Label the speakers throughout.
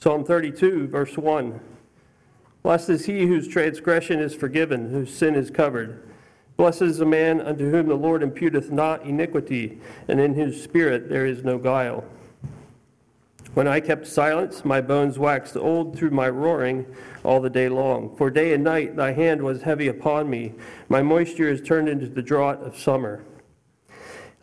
Speaker 1: Psalm 32, verse 1. Blessed is he whose transgression is forgiven, whose sin is covered. Blessed is the man unto whom the Lord imputeth not iniquity, and in whose spirit there is no guile. When I kept silence, my bones waxed old through my roaring all the day long. For day and night thy hand was heavy upon me. My moisture is turned into the drought of summer.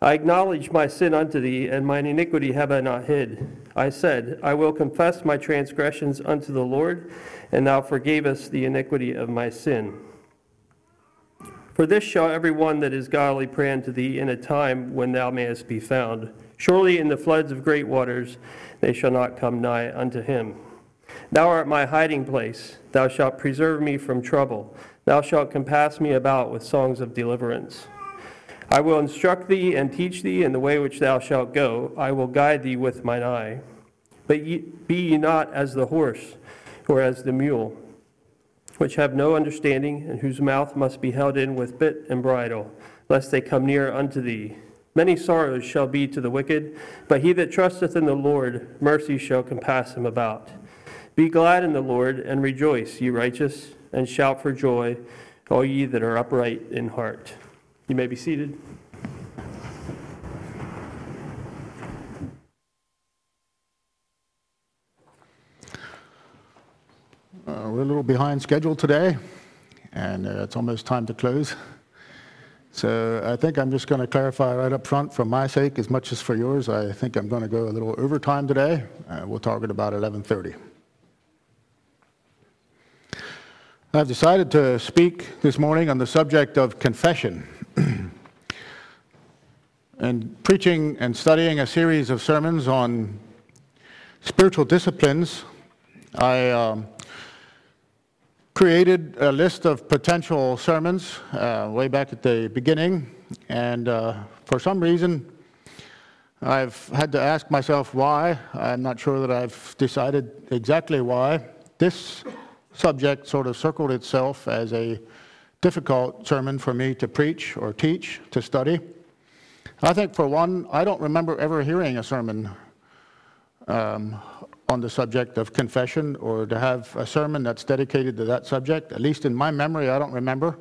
Speaker 1: I acknowledge my sin unto thee, and mine iniquity have I not hid. I said, I will confess my transgressions unto the Lord, and thou forgavest the iniquity of my sin. For this shall every one that is godly pray unto thee in a time when thou mayest be found. Surely in the floods of great waters they shall not come nigh unto him. Thou art my hiding place. Thou shalt preserve me from trouble. Thou shalt compass me about with songs of deliverance. I will instruct thee and teach thee in the way which thou shalt go. I will guide thee with mine eye. But ye, be ye not as the horse or as the mule, which have no understanding, and whose mouth must be held in with bit and bridle, lest they come near unto thee. Many sorrows shall be to the wicked, but he that trusteth in the Lord, mercy shall compass him about. Be glad in the Lord, and rejoice, ye righteous, and shout for joy, all ye that are upright in heart. You may be seated.
Speaker 2: We're a little behind schedule today, and uh, it's almost time to close. So I think I'm just going to clarify right up front, for my sake as much as for yours. I think I'm going to go a little overtime today. Uh, we'll target about 11:30. I've decided to speak this morning on the subject of confession. and preaching and studying a series of sermons on spiritual disciplines, I um, created a list of potential sermons uh, way back at the beginning, and uh, for some reason, I've had to ask myself why. I'm not sure that I've decided exactly why. This subject sort of circled itself as a difficult sermon for me to preach or teach, to study. I think, for one, I don't remember ever hearing a sermon um, on the subject of confession or to have a sermon that's dedicated to that subject. At least in my memory, I don't remember.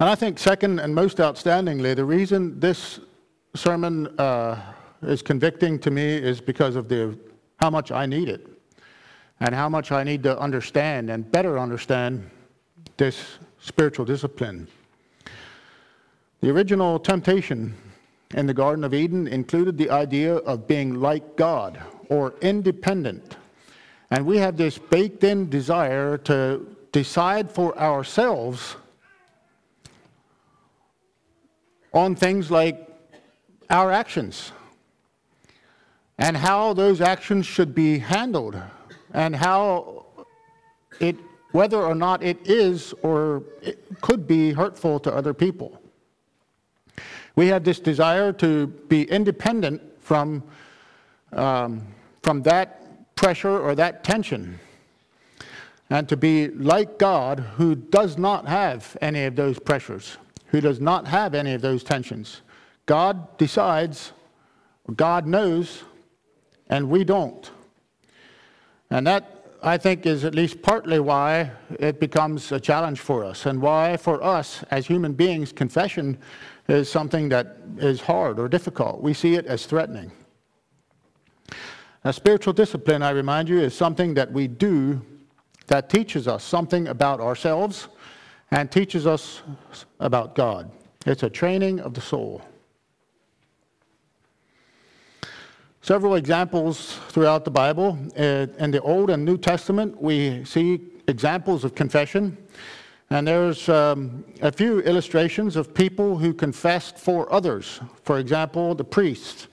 Speaker 2: And I think, second and most outstandingly, the reason this sermon uh, is convicting to me is because of the, how much I need it and how much I need to understand and better understand this spiritual discipline. The original temptation in the Garden of Eden included the idea of being like God or independent. And we have this baked in desire to decide for ourselves on things like our actions and how those actions should be handled and how it whether or not it is or it could be hurtful to other people. We have this desire to be independent from, um, from that pressure or that tension, and to be like God, who does not have any of those pressures, who does not have any of those tensions. God decides, God knows, and we don't. And that, I think, is at least partly why it becomes a challenge for us, and why, for us as human beings, confession is something that is hard or difficult. We see it as threatening. A spiritual discipline, I remind you, is something that we do that teaches us something about ourselves and teaches us about God. It's a training of the soul. Several examples throughout the Bible. Uh, in the Old and New Testament, we see examples of confession. And there's um, a few illustrations of people who confessed for others. For example, the priests,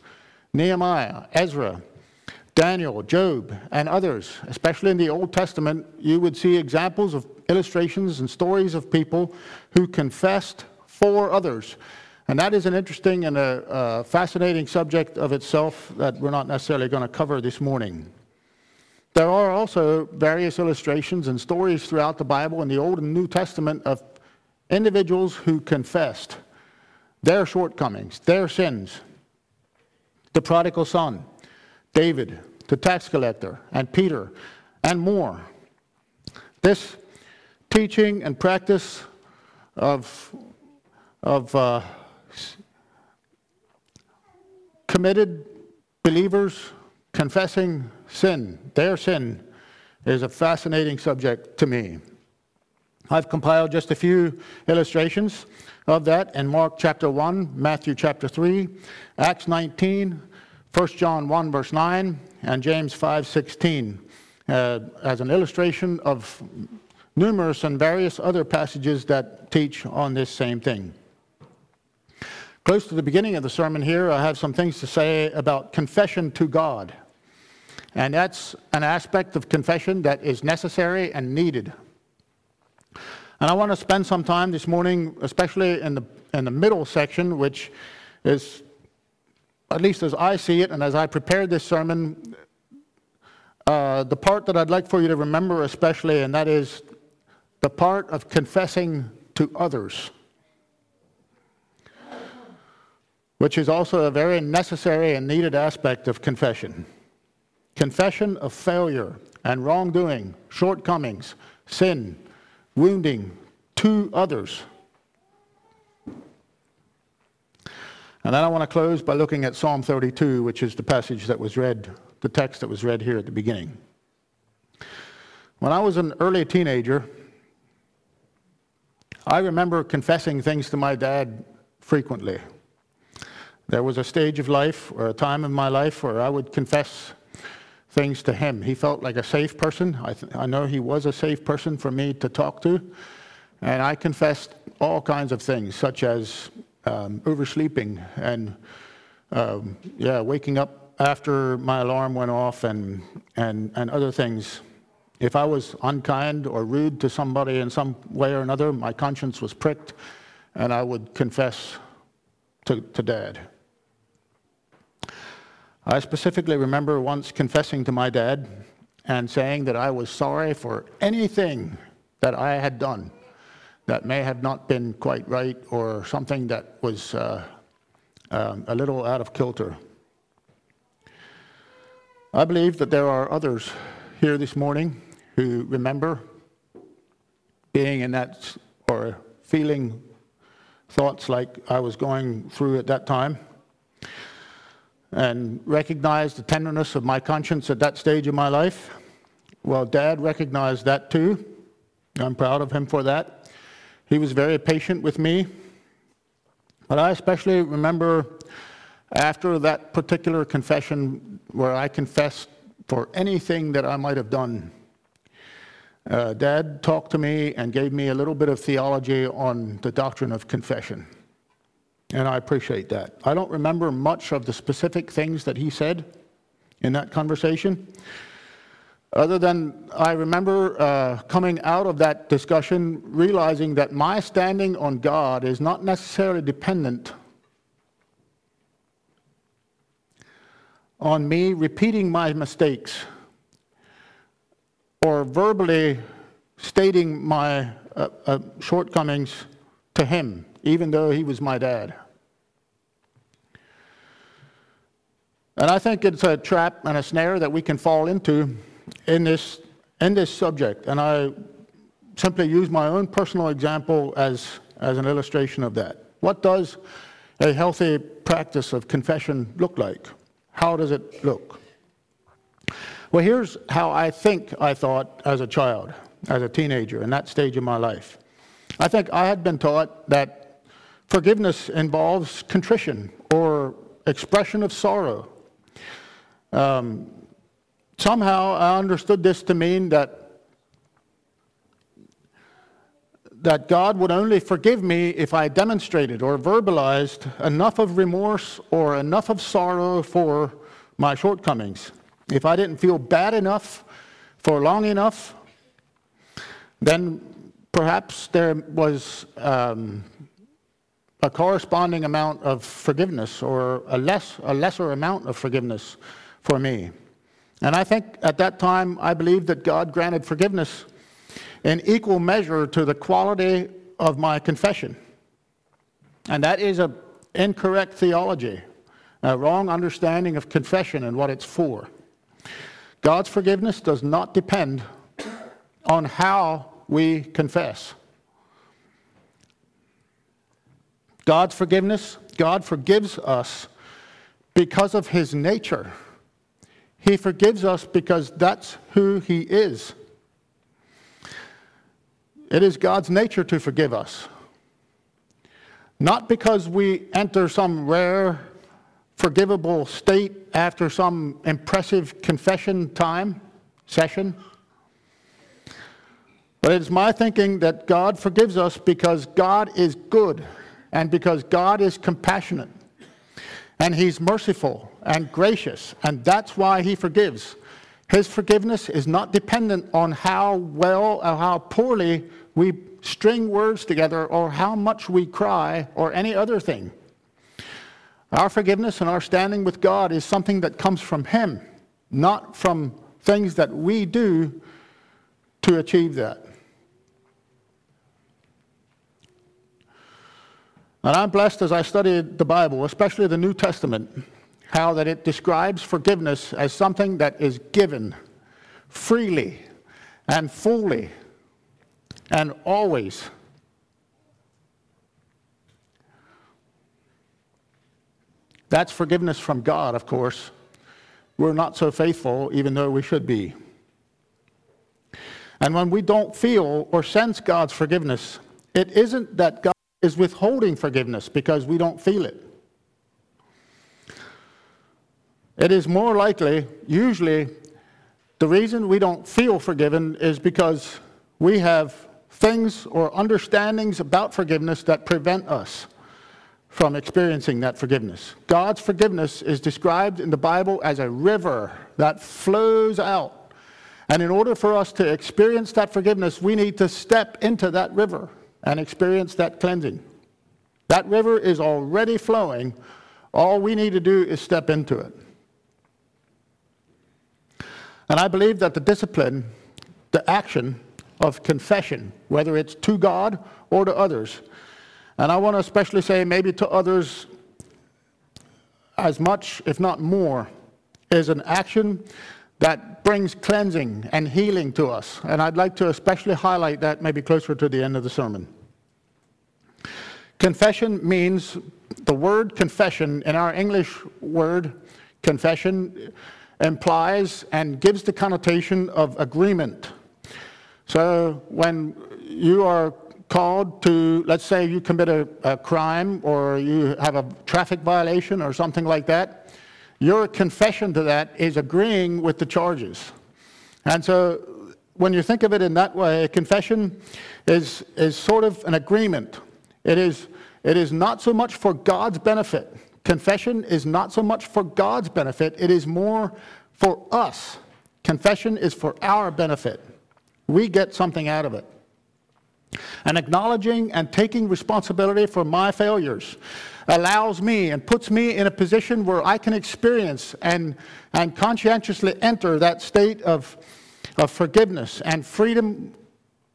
Speaker 2: Nehemiah, Ezra, Daniel, Job, and others. Especially in the Old Testament, you would see examples of illustrations and stories of people who confessed for others. And that is an interesting and a, a fascinating subject of itself that we're not necessarily going to cover this morning. There are also various illustrations and stories throughout the Bible in the Old and New Testament of individuals who confessed their shortcomings, their sins. The prodigal son, David, the tax collector, and Peter, and more. This teaching and practice of, of uh, committed believers confessing sin, their sin, is a fascinating subject to me. I've compiled just a few illustrations of that in Mark chapter 1, Matthew chapter 3, Acts 19, 1 John 1 verse 9, and James 5 16 uh, as an illustration of numerous and various other passages that teach on this same thing. Close to the beginning of the sermon here, I have some things to say about confession to God. And that's an aspect of confession that is necessary and needed. And I want to spend some time this morning, especially in the, in the middle section, which is, at least as I see it and as I prepared this sermon, uh, the part that I'd like for you to remember especially, and that is the part of confessing to others. which is also a very necessary and needed aspect of confession. Confession of failure and wrongdoing, shortcomings, sin, wounding to others. And then I want to close by looking at Psalm 32, which is the passage that was read, the text that was read here at the beginning. When I was an early teenager, I remember confessing things to my dad frequently. There was a stage of life or a time in my life where I would confess things to him. He felt like a safe person. I, th- I know he was a safe person for me to talk to. And I confessed all kinds of things, such as um, oversleeping and, um, yeah, waking up after my alarm went off and, and, and other things. If I was unkind or rude to somebody in some way or another, my conscience was pricked, and I would confess to, to dad. I specifically remember once confessing to my dad and saying that I was sorry for anything that I had done that may have not been quite right or something that was uh, um, a little out of kilter. I believe that there are others here this morning who remember being in that or feeling thoughts like I was going through at that time and recognized the tenderness of my conscience at that stage of my life. Well, Dad recognized that too. I'm proud of him for that. He was very patient with me. But I especially remember after that particular confession where I confessed for anything that I might have done. Uh, Dad talked to me and gave me a little bit of theology on the doctrine of confession and I appreciate that. I don't remember much of the specific things that he said in that conversation, other than I remember uh, coming out of that discussion realizing that my standing on God is not necessarily dependent on me repeating my mistakes or verbally stating my uh, uh, shortcomings to him, even though he was my dad. And I think it's a trap and a snare that we can fall into in this, in this subject. And I simply use my own personal example as, as an illustration of that. What does a healthy practice of confession look like? How does it look? Well, here's how I think I thought as a child, as a teenager, in that stage of my life. I think I had been taught that forgiveness involves contrition or expression of sorrow um, somehow I understood this to mean that that God would only forgive me if I demonstrated or verbalized enough of remorse or enough of sorrow for my shortcomings. If I didn't feel bad enough for long enough, then perhaps there was um, a corresponding amount of forgiveness or a, less, a lesser amount of forgiveness for me. And I think at that time, I believed that God granted forgiveness in equal measure to the quality of my confession. And that is an incorrect theology, a wrong understanding of confession and what it's for. God's forgiveness does not depend on how we confess. God's forgiveness, God forgives us because of his nature. He forgives us because that's who he is. It is God's nature to forgive us. Not because we enter some rare, forgivable state after some impressive confession time, session. But it is my thinking that God forgives us because God is good and because God is compassionate and He's merciful and gracious, and that's why He forgives. His forgiveness is not dependent on how well or how poorly we string words together or how much we cry or any other thing. Our forgiveness and our standing with God is something that comes from Him, not from things that we do to achieve that. And I'm blessed as I studied the Bible, especially the New Testament, how that it describes forgiveness as something that is given freely and fully and always. That's forgiveness from God, of course. We're not so faithful, even though we should be. And when we don't feel or sense God's forgiveness, it isn't that God is withholding forgiveness because we don't feel it. It is more likely, usually, the reason we don't feel forgiven is because we have things or understandings about forgiveness that prevent us from experiencing that forgiveness. God's forgiveness is described in the Bible as a river that flows out. And in order for us to experience that forgiveness, we need to step into that river and experience that cleansing. That river is already flowing. All we need to do is step into it. And I believe that the discipline, the action of confession, whether it's to God or to others, and I want to especially say maybe to others as much, if not more, is an action that brings cleansing and healing to us. And I'd like to especially highlight that maybe closer to the end of the sermon. Confession means the word confession in our English word confession implies and gives the connotation of agreement. So when you are called to, let's say you commit a, a, crime or you have a traffic violation or something like that, your confession to that is agreeing with the charges. And so when you think of it in that way, a confession is, is sort of an agreement. It is, it is not so much for God's benefit. Confession is not so much for God's benefit, it is more for us. Confession is for our benefit. We get something out of it. And acknowledging and taking responsibility for my failures allows me and puts me in a position where I can experience and, and conscientiously enter that state of, of forgiveness and freedom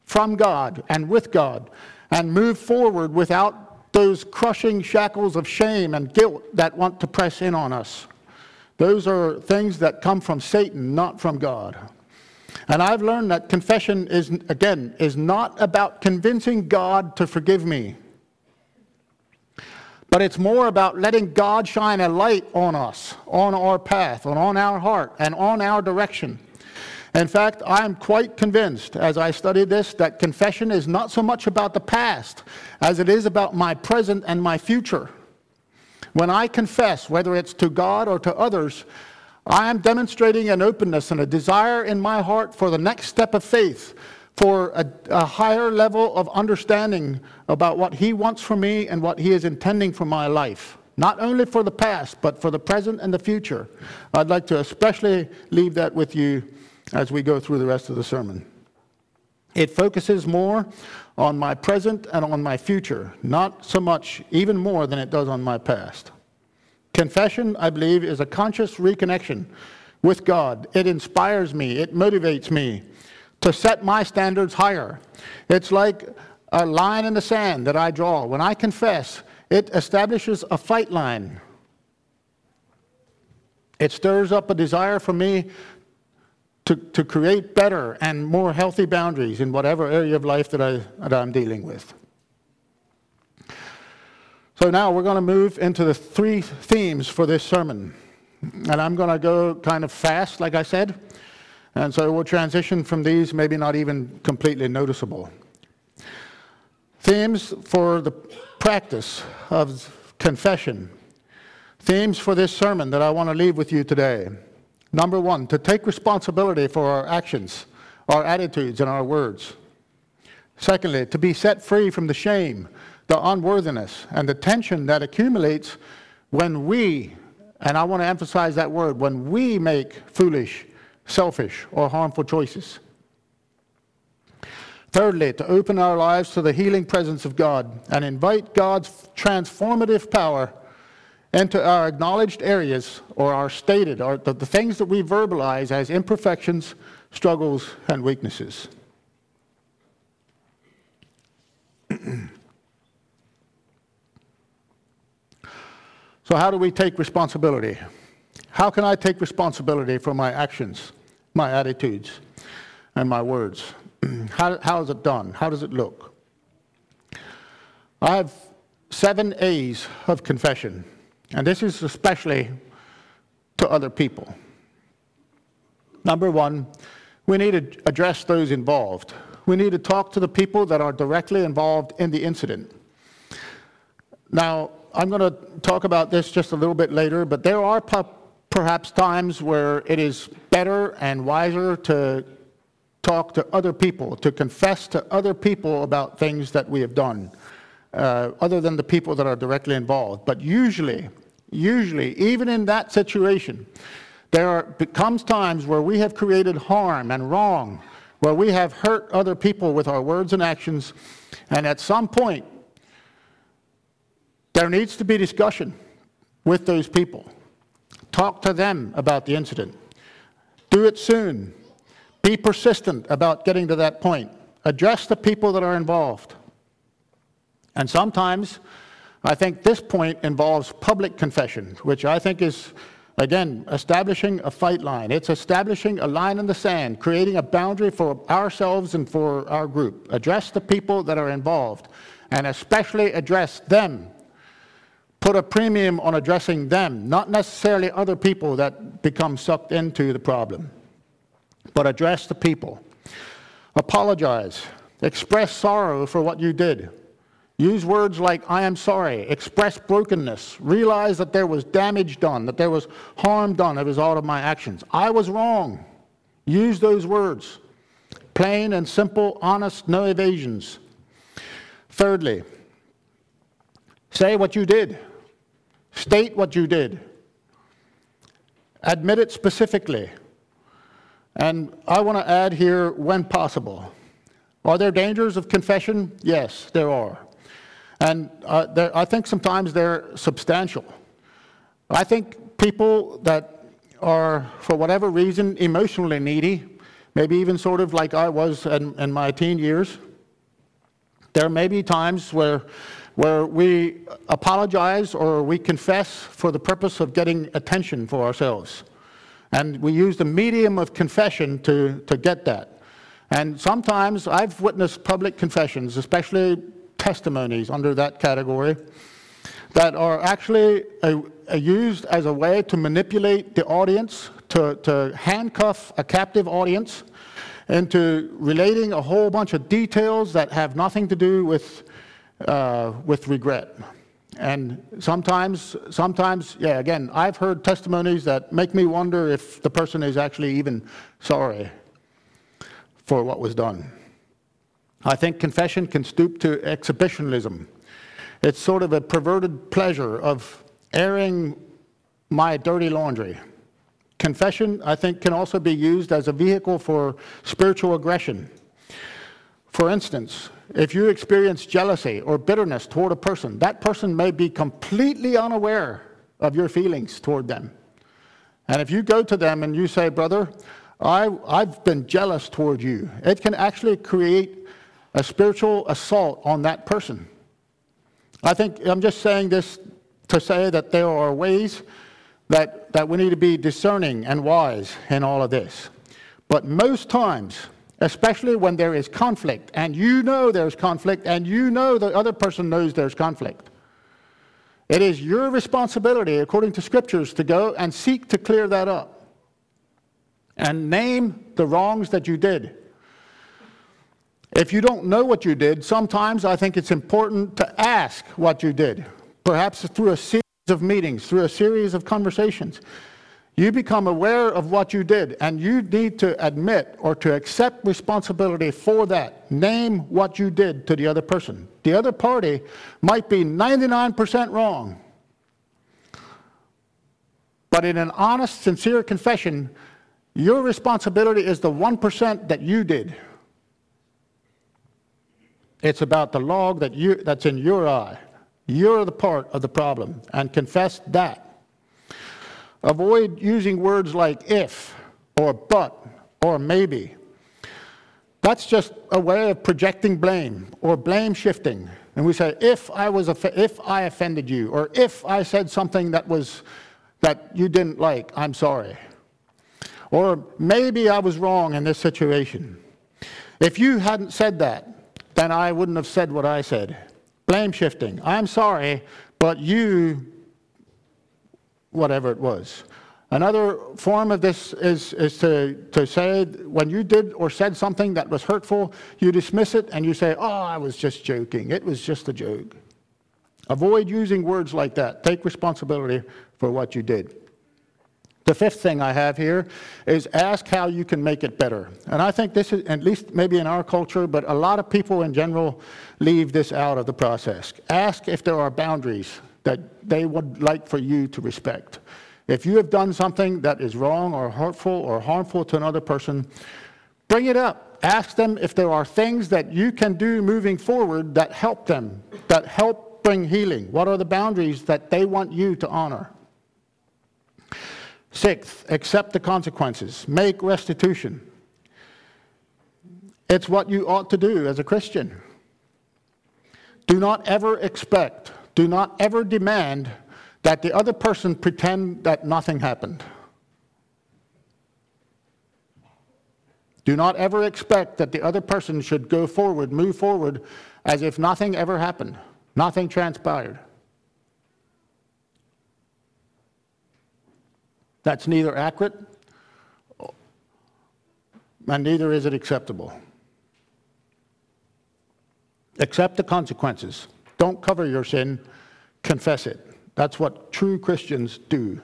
Speaker 2: from God and with God and move forward without those crushing shackles of shame and guilt that want to press in on us. Those are things that come from Satan, not from God. And I've learned that confession is, again, is not about convincing God to forgive me. But it's more about letting God shine a light on us, on our path, and on our heart, and on our direction. In fact, I am quite convinced as I studied this that confession is not so much about the past as it is about my present and my future. When I confess, whether it's to God or to others, I am demonstrating an openness and a desire in my heart for the next step of faith, for a, a, higher level of understanding about what He wants for me and what He is intending for my life. Not only for the past, but for the present and the future. I'd like to especially leave that with you as we go through the rest of the sermon. It focuses more on my present and on my future, not so much, even more than it does on my past. Confession, I believe, is a conscious reconnection with God. It inspires me, it motivates me to set my standards higher. It's like a line in the sand that I draw. When I confess, it establishes a fight line. It stirs up a desire for me to, to create better and more healthy boundaries in whatever area of life that, I, that I'm dealing with. So now we're going to move into the three themes for this sermon. And I'm going to go kind of fast, like I said. And so we'll transition from these, maybe not even completely noticeable. Themes for the practice of confession. Themes for this sermon that I want to leave with you today. Number one, to take responsibility for our actions, our attitudes, and our words. Secondly, to be set free from the shame the unworthiness and the tension that accumulates when we, and I want to emphasize that word, when we make foolish, selfish, or harmful choices. Thirdly, to open our lives to the healing presence of God and invite God's transformative power into our acknowledged areas or our stated, or the, the things that we verbalize as imperfections, struggles, and weaknesses. So, how do we take responsibility? How can I take responsibility for my actions, my attitudes, and my words? how, how is it done? How does it look? I have seven A's of confession, and this is especially to other people. Number one, we need to address those involved. We need to talk to the people that are directly involved in the incident. Now, I'm going to talk about this just a little bit later, but there are perhaps times where it is better and wiser to talk to other people, to confess to other people about things that we have done, uh, other than the people that are directly involved. But usually, usually, even in that situation, there are, comes times where we have created harm and wrong, where we have hurt other people with our words and actions, and at some point, there needs to be discussion with those people. Talk to them about the incident. Do it soon. Be persistent about getting to that point. Address the people that are involved. And sometimes, I think this point involves public confession, which I think is, again, establishing a fight line. It's establishing a line in the sand, creating a boundary for ourselves and for our group. Address the people that are involved, and especially address them put a premium on addressing them, not necessarily other people that become sucked into the problem, but address the people. Apologize. Express sorrow for what you did. Use words like, I am sorry. Express brokenness. Realize that there was damage done, that there was harm done as a result of my actions. I was wrong. Use those words. Plain and simple, honest, no evasions. Thirdly, say what you did. State what you did. Admit it specifically. And I want to add here when possible. Are there dangers of confession? Yes, there are. And uh, I think sometimes they're substantial. I think people that are, for whatever reason, emotionally needy, maybe even sort of like I was in, in my teen years, there may be times where where we apologize or we confess for the purpose of getting attention for ourselves. And we use the medium of confession to, to get that. And sometimes I've witnessed public confessions, especially testimonies under that category, that are actually a, a used as a way to manipulate the audience, to, to handcuff a captive audience into relating a whole bunch of details that have nothing to do with uh, with regret. And sometimes, sometimes, yeah, again, I've heard testimonies that make me wonder if the person is actually even sorry for what was done. I think confession can stoop to exhibitionism. It's sort of a perverted pleasure of airing my dirty laundry. Confession, I think, can also be used as a vehicle for spiritual aggression. For instance, if you experience jealousy or bitterness toward a person, that person may be completely unaware of your feelings toward them. And if you go to them and you say, Brother, I, I've been jealous toward you, it can actually create a spiritual assault on that person. I think I'm just saying this to say that there are ways that, that we need to be discerning and wise in all of this. But most times, especially when there is conflict, and you know there's conflict, and you know the other person knows there's conflict, it is your responsibility, according to scriptures, to go and seek to clear that up and name the wrongs that you did. If you don't know what you did, sometimes I think it's important to ask what you did, perhaps through a series of meetings, through a series of conversations. You become aware of what you did, and you need to admit or to accept responsibility for that. Name what you did to the other person. The other party might be 99% wrong. But in an honest, sincere confession, your responsibility is the 1% that you did. It's about the log that you, that's in your eye. You're the part of the problem, and confess that. Avoid using words like if, or but, or maybe. That's just a way of projecting blame or blame shifting. And we say, if I, was if I offended you, or if I said something that, was, that you didn't like, I'm sorry. Or maybe I was wrong in this situation. If you hadn't said that, then I wouldn't have said what I said. Blame shifting. I'm sorry, but you, whatever it was. Another form of this is, is to, to say when you did or said something that was hurtful, you dismiss it and you say, Oh, I was just joking. It was just a joke. Avoid using words like that. Take responsibility for what you did. The fifth thing I have here is ask how you can make it better. And I think this is, at least maybe in our culture, but a lot of people in general leave this out of the process. Ask if there are boundaries that they would like for you to respect. If you have done something that is wrong or hurtful or harmful to another person, bring it up. Ask them if there are things that you can do moving forward that help them, that help bring healing. What are the boundaries that they want you to honor? Sixth, accept the consequences, make restitution. It's what you ought to do as a Christian. Do not ever expect, do not ever demand that the other person pretend that nothing happened. Do not ever expect that the other person should go forward, move forward, as if nothing ever happened, nothing transpired. That's neither accurate and neither is it acceptable. Accept the consequences. Don't cover your sin, confess it. That's what true Christians do.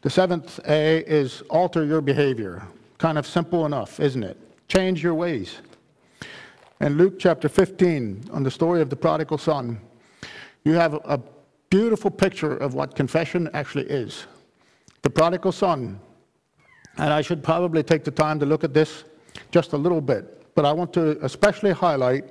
Speaker 2: The seventh A is alter your behavior. Kind of simple enough, isn't it? Change your ways. In Luke chapter 15, on the story of the prodigal son, you have a beautiful picture of what confession actually is the prodigal son. And I should probably take the time to look at this just a little bit, but I want to especially highlight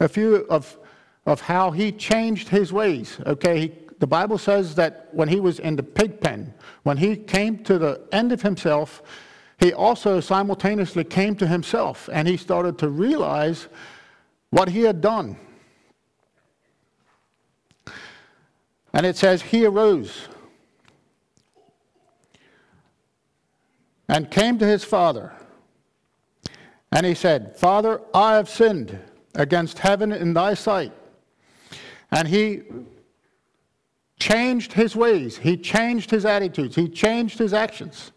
Speaker 2: a few of, of how he changed his ways. Okay, he, the Bible says that when he was in the pig pen, when he came to the end of himself, he also simultaneously came to himself and he started to realize what he had done. And it says, He arose and came to his father. And he said, Father, I have sinned against heaven in thy sight. And he changed his ways, he changed his attitudes, he changed his actions.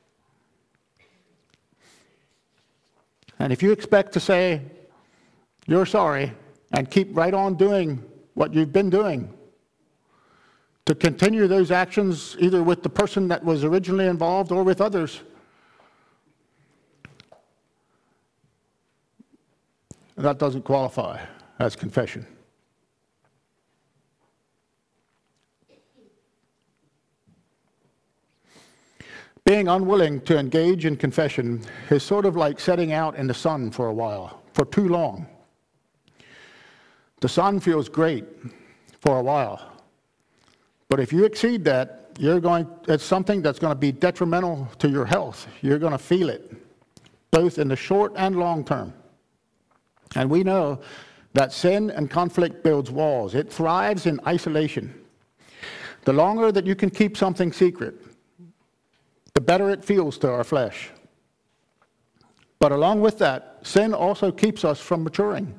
Speaker 2: And if you expect to say, you're sorry, and keep right on doing what you've been doing, to continue those actions either with the person that was originally involved or with others, that doesn't qualify as confession. Being unwilling to engage in confession is sort of like setting out in the sun for a while, for too long. The sun feels great for a while, but if you exceed that, you're going, it's something that's going to be detrimental to your health. You're going to feel it, both in the short and long term. And we know that sin and conflict builds walls, it thrives in isolation. The longer that you can keep something secret, the better it feels to our flesh. But along with that, sin also keeps us from maturing.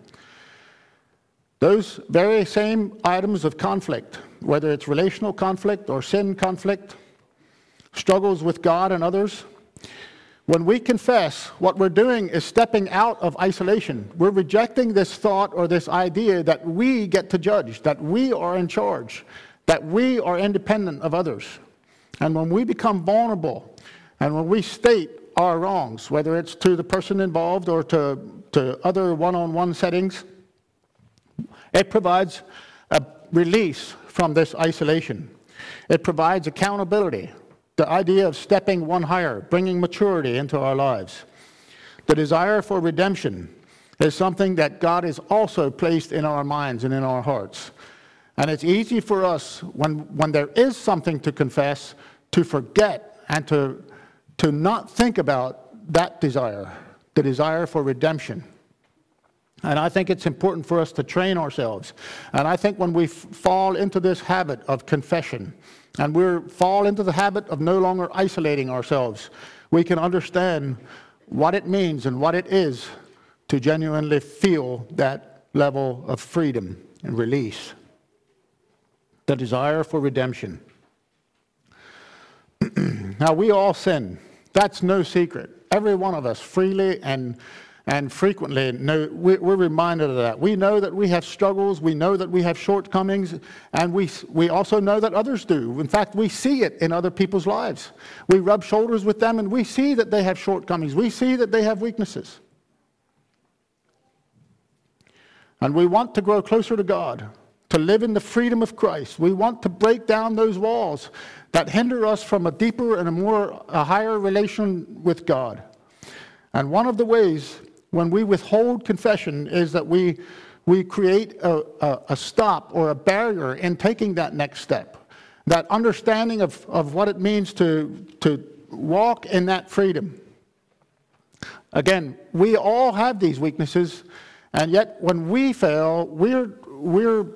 Speaker 2: Those very same items of conflict, whether it's relational conflict or sin conflict, struggles with God and others, when we confess, what we're doing is stepping out of isolation. We're rejecting this thought or this idea that we get to judge, that we are in charge, that we are independent of others. And when we become vulnerable and when we state our wrongs, whether it's to the person involved or to, to other one on one settings, it provides a release from this isolation. It provides accountability, the idea of stepping one higher, bringing maturity into our lives. The desire for redemption is something that God has also placed in our minds and in our hearts. And it's easy for us, when, when there is something to confess, to forget and to, to not think about that desire, the desire for redemption. And I think it's important for us to train ourselves. And I think when we f- fall into this habit of confession and we fall into the habit of no longer isolating ourselves, we can understand what it means and what it is to genuinely feel that level of freedom and release. The desire for redemption. now, we all sin. That's no secret. Every one of us freely and and frequently, know, we're reminded of that. We know that we have struggles, we know that we have shortcomings, and we, we also know that others do. In fact, we see it in other people's lives. We rub shoulders with them and we see that they have shortcomings, we see that they have weaknesses. And we want to grow closer to God, to live in the freedom of Christ. We want to break down those walls that hinder us from a deeper and a more a higher relation with God. And one of the ways when we withhold confession is that we, we create a, a, a, stop or a barrier in taking that next step. That understanding of, of what it means to, to walk in that freedom. Again, we all have these weaknesses, and yet when we fail, we're, we're,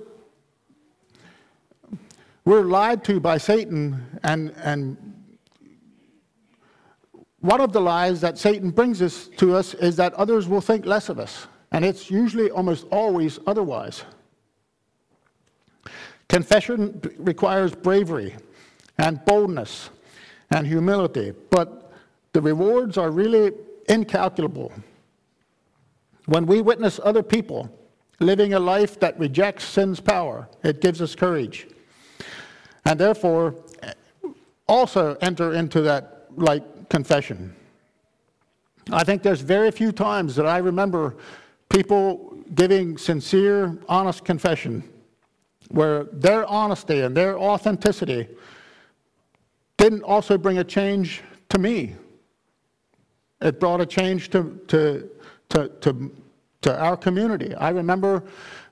Speaker 2: we're lied to by Satan and, and one of the lies that Satan brings us to us is that others will think less of us, and it's usually almost always otherwise. Confession requires bravery and boldness and humility, but the rewards are really incalculable. When we witness other people living a life that rejects sin's power, it gives us courage. And therefore, eh, also enter into that like confession. I think there's very few times that I remember people giving sincere, honest confession where their honesty and their authenticity didn't also bring a change to me. It brought a change to, to, to, to, to our community. I remember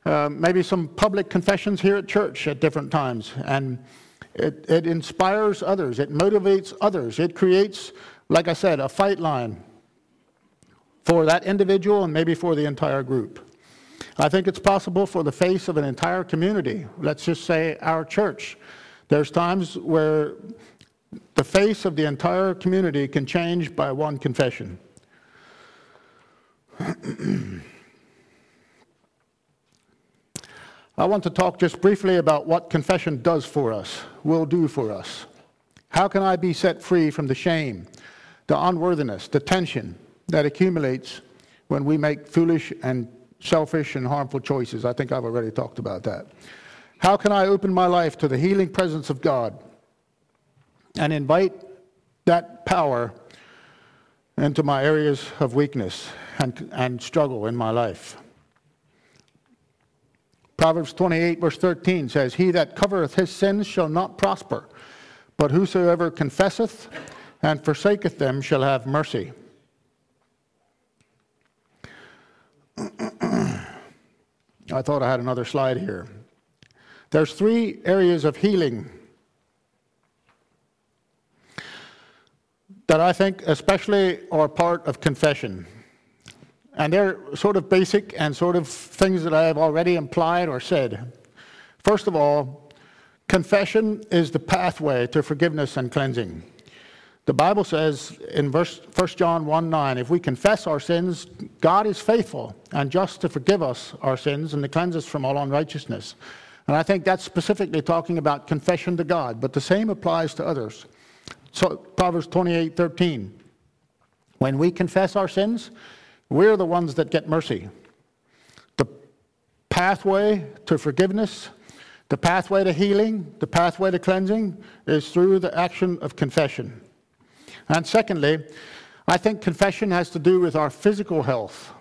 Speaker 2: uh, maybe some public confessions here at church at different times, and it, it inspires others, it motivates others, it creates, like I said, a fight line for that individual and maybe for the entire group. I think it's possible for the face of an entire community, let's just say our church. There's times where the face of the entire community can change by one confession. I want to talk just briefly about what confession does for us, will do for us. How can I be set free from the shame, the unworthiness, the tension that accumulates when we make foolish and selfish and harmful choices? I think I've already talked about that. How can I open my life to the healing presence of God and invite that power into my areas of weakness and, and struggle in my life? Proverbs 28, verse 13 says, He that covereth his sins shall not prosper, but whosoever confesseth and forsaketh them shall have mercy. I thought I had another slide here. There's three areas of healing that I think especially are part of confession. And they're sort of basic and sort of things that I have already implied or said. First of all, confession is the pathway to forgiveness and cleansing. The Bible says in verse 1 John 1 9, if we confess our sins, God is faithful and just to forgive us our sins and to cleanse us from all unrighteousness. And I think that's specifically talking about confession to God, but the same applies to others. So Proverbs 28 13. When we confess our sins, we're the ones that get mercy. The pathway to forgiveness, the pathway to healing, the pathway to cleansing is through the action of confession. And secondly, I think confession has to do with our physical health.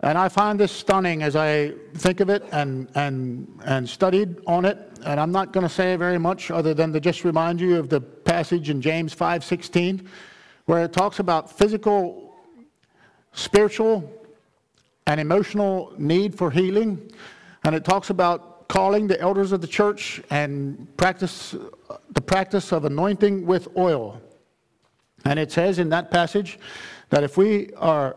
Speaker 2: And I find this stunning as I think of it and, and, and studied on it. And I'm not going to say very much other than to just remind you of the passage in James 5:16, where it talks about physical, spiritual, and emotional need for healing. And it talks about calling the elders of the church and practice the practice of anointing with oil. And it says in that passage that if we are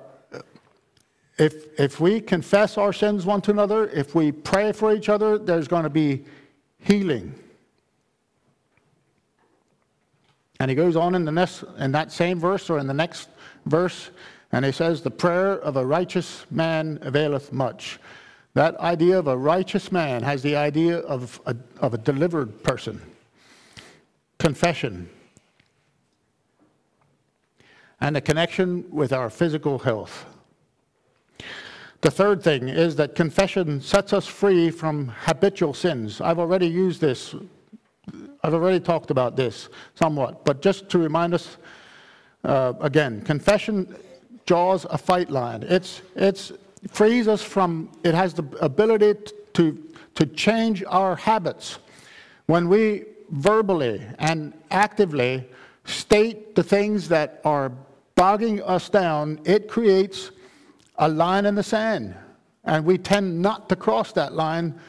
Speaker 2: if, if we confess our sins one to another, if we pray for each other, there's going to be healing. And he goes on in, the next, in that same verse or in the next verse, and he says, The prayer of a righteous man availeth much. That idea of a righteous man has the idea of a, of a delivered person. Confession. And a connection with our physical health. The third thing is that confession sets us free from habitual sins. I've already used this, I've already talked about this somewhat, but just to remind us uh, again, confession draws a fight line. It's, it's frees us from, it has the ability to, to change our habits. When we verbally and actively state the things that are bogging us down, it creates a line in the sand. And we tend not to cross that line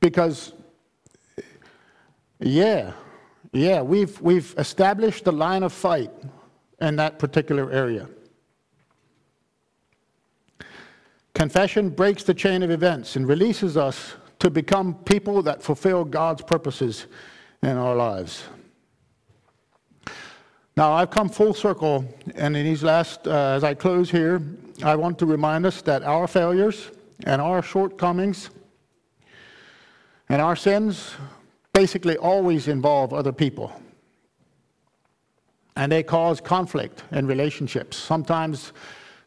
Speaker 2: because, yeah, yeah, we've, we've established the line of fight in that particular area. Confession breaks the chain of events and releases us to become people that fulfill God's purposes in our lives. Now, I've come full circle, and in these last, uh, as I close here, I want to remind us that our failures and our shortcomings and our sins basically always involve other people. And they cause conflict in relationships. Sometimes,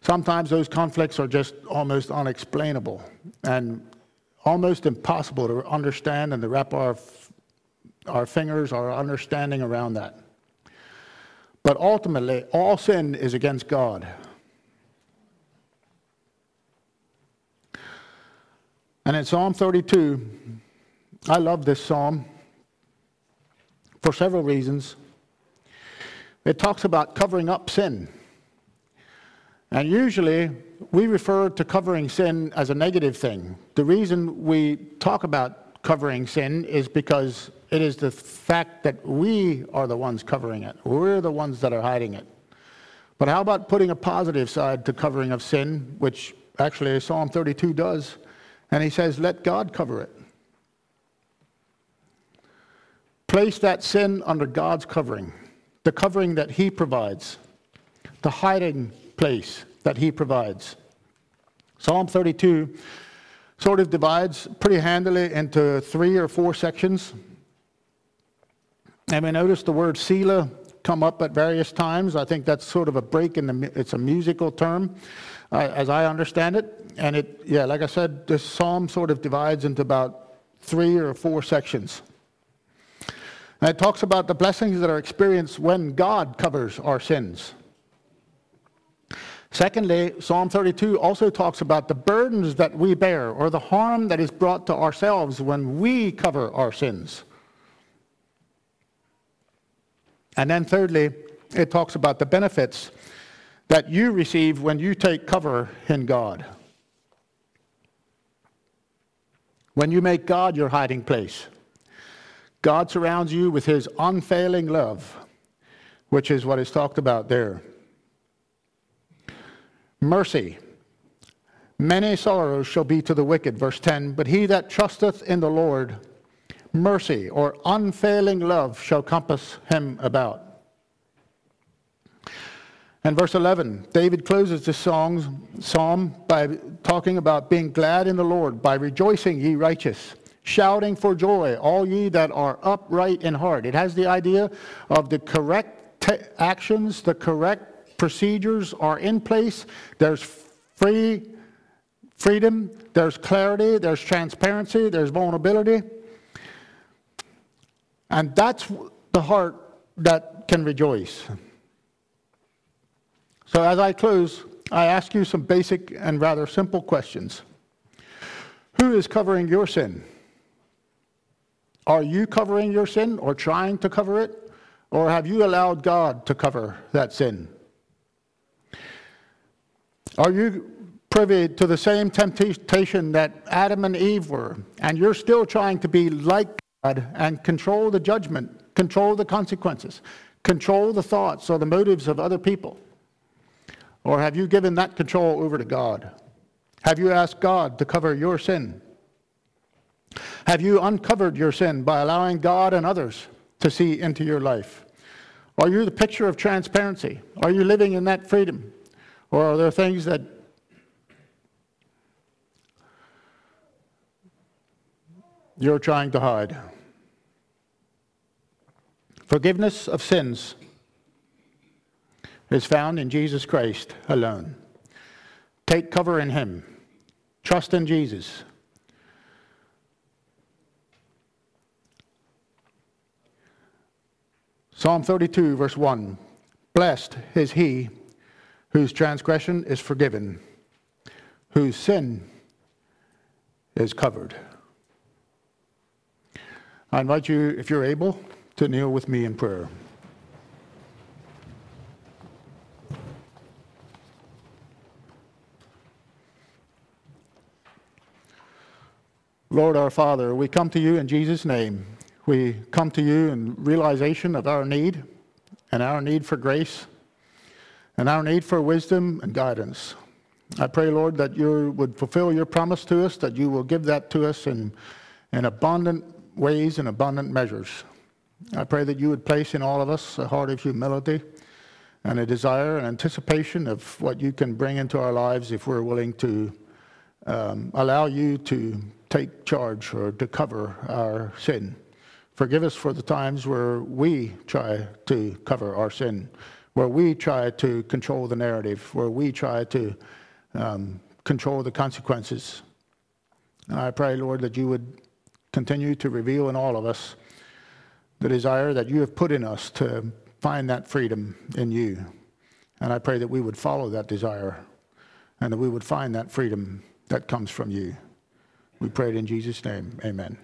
Speaker 2: sometimes those conflicts are just almost unexplainable and almost impossible to understand and to wrap our, our fingers, our understanding around that. But ultimately, all sin is against God. And in Psalm 32, I love this psalm for several reasons. It talks about covering up sin. And usually we refer to covering sin as a negative thing. The reason we talk about covering sin is because it is the fact that we are the ones covering it. We're the ones that are hiding it. But how about putting a positive side to covering of sin, which actually Psalm 32 does? And he says, let God cover it. Place that sin under God's covering, the covering that he provides, the hiding place that he provides. Psalm 32 sort of divides pretty handily into three or four sections. And we notice the word Selah come up at various times. I think that's sort of a break in the, it's a musical term, uh, as I understand it and it, yeah, like I said, this psalm sort of divides into about three or four sections. And it talks about the blessings that are experienced when God covers our sins. Secondly, Psalm 32 also talks about the burdens that we bear or the harm that is brought to ourselves when we cover our sins. And then thirdly, it talks about the benefits that you receive when you take cover in God. When you make God your hiding place, God surrounds you with his unfailing love, which is what is talked about there. Mercy. Many sorrows shall be to the wicked, verse 10, but he that trusteth in the Lord, mercy or unfailing love shall compass him about. And verse 11, David closes this song, psalm by talking about being glad in the Lord, by rejoicing, ye righteous, shouting for joy, all ye that are upright in heart. It has the idea of the correct te- actions, the correct procedures are in place. There's free freedom, there's clarity, there's transparency, there's vulnerability. And that's the heart that can rejoice. So, as I close, I ask you some basic and rather simple questions. Who is covering your sin? Are you covering your sin or trying to cover it? Or have you allowed God to cover that sin? Are you privy to the same temptation that Adam and Eve were, and you're still trying to be like God and control the judgment, control the consequences, control the thoughts or the motives of other people? Or have you given that control over to God? Have you asked God to cover your sin? Have you uncovered your sin by allowing God and others to see into your life? Are you the picture of transparency? Are you living in that freedom? Or are there things that you're trying to hide? Forgiveness of sins is found in Jesus Christ alone. Take cover in Him. Trust in Jesus. Psalm 32, verse 1 Blessed is he whose transgression is forgiven, whose sin is covered. I invite you, if you're able, to kneel with me in prayer. Lord our Father, we come to you in Jesus' name. We come to you in realization of our need and our need for grace and our need for wisdom and guidance. I pray, Lord, that you would fulfill your promise to us, that you will give that to us in, in abundant ways and abundant measures. I pray that you would place in all of us a heart of humility and a desire and anticipation of what you can bring into our lives if we're willing to um, allow you to take charge or to cover our sin. Forgive us for the times where we try to cover our sin, where we try to control the narrative, where we try to um, control the consequences. And I pray, Lord, that you would continue to reveal in all of us the desire that you have put in us to find that freedom in you. And I pray that we would follow that desire and that we would find that freedom that comes from you. We pray it in Jesus' name. Amen.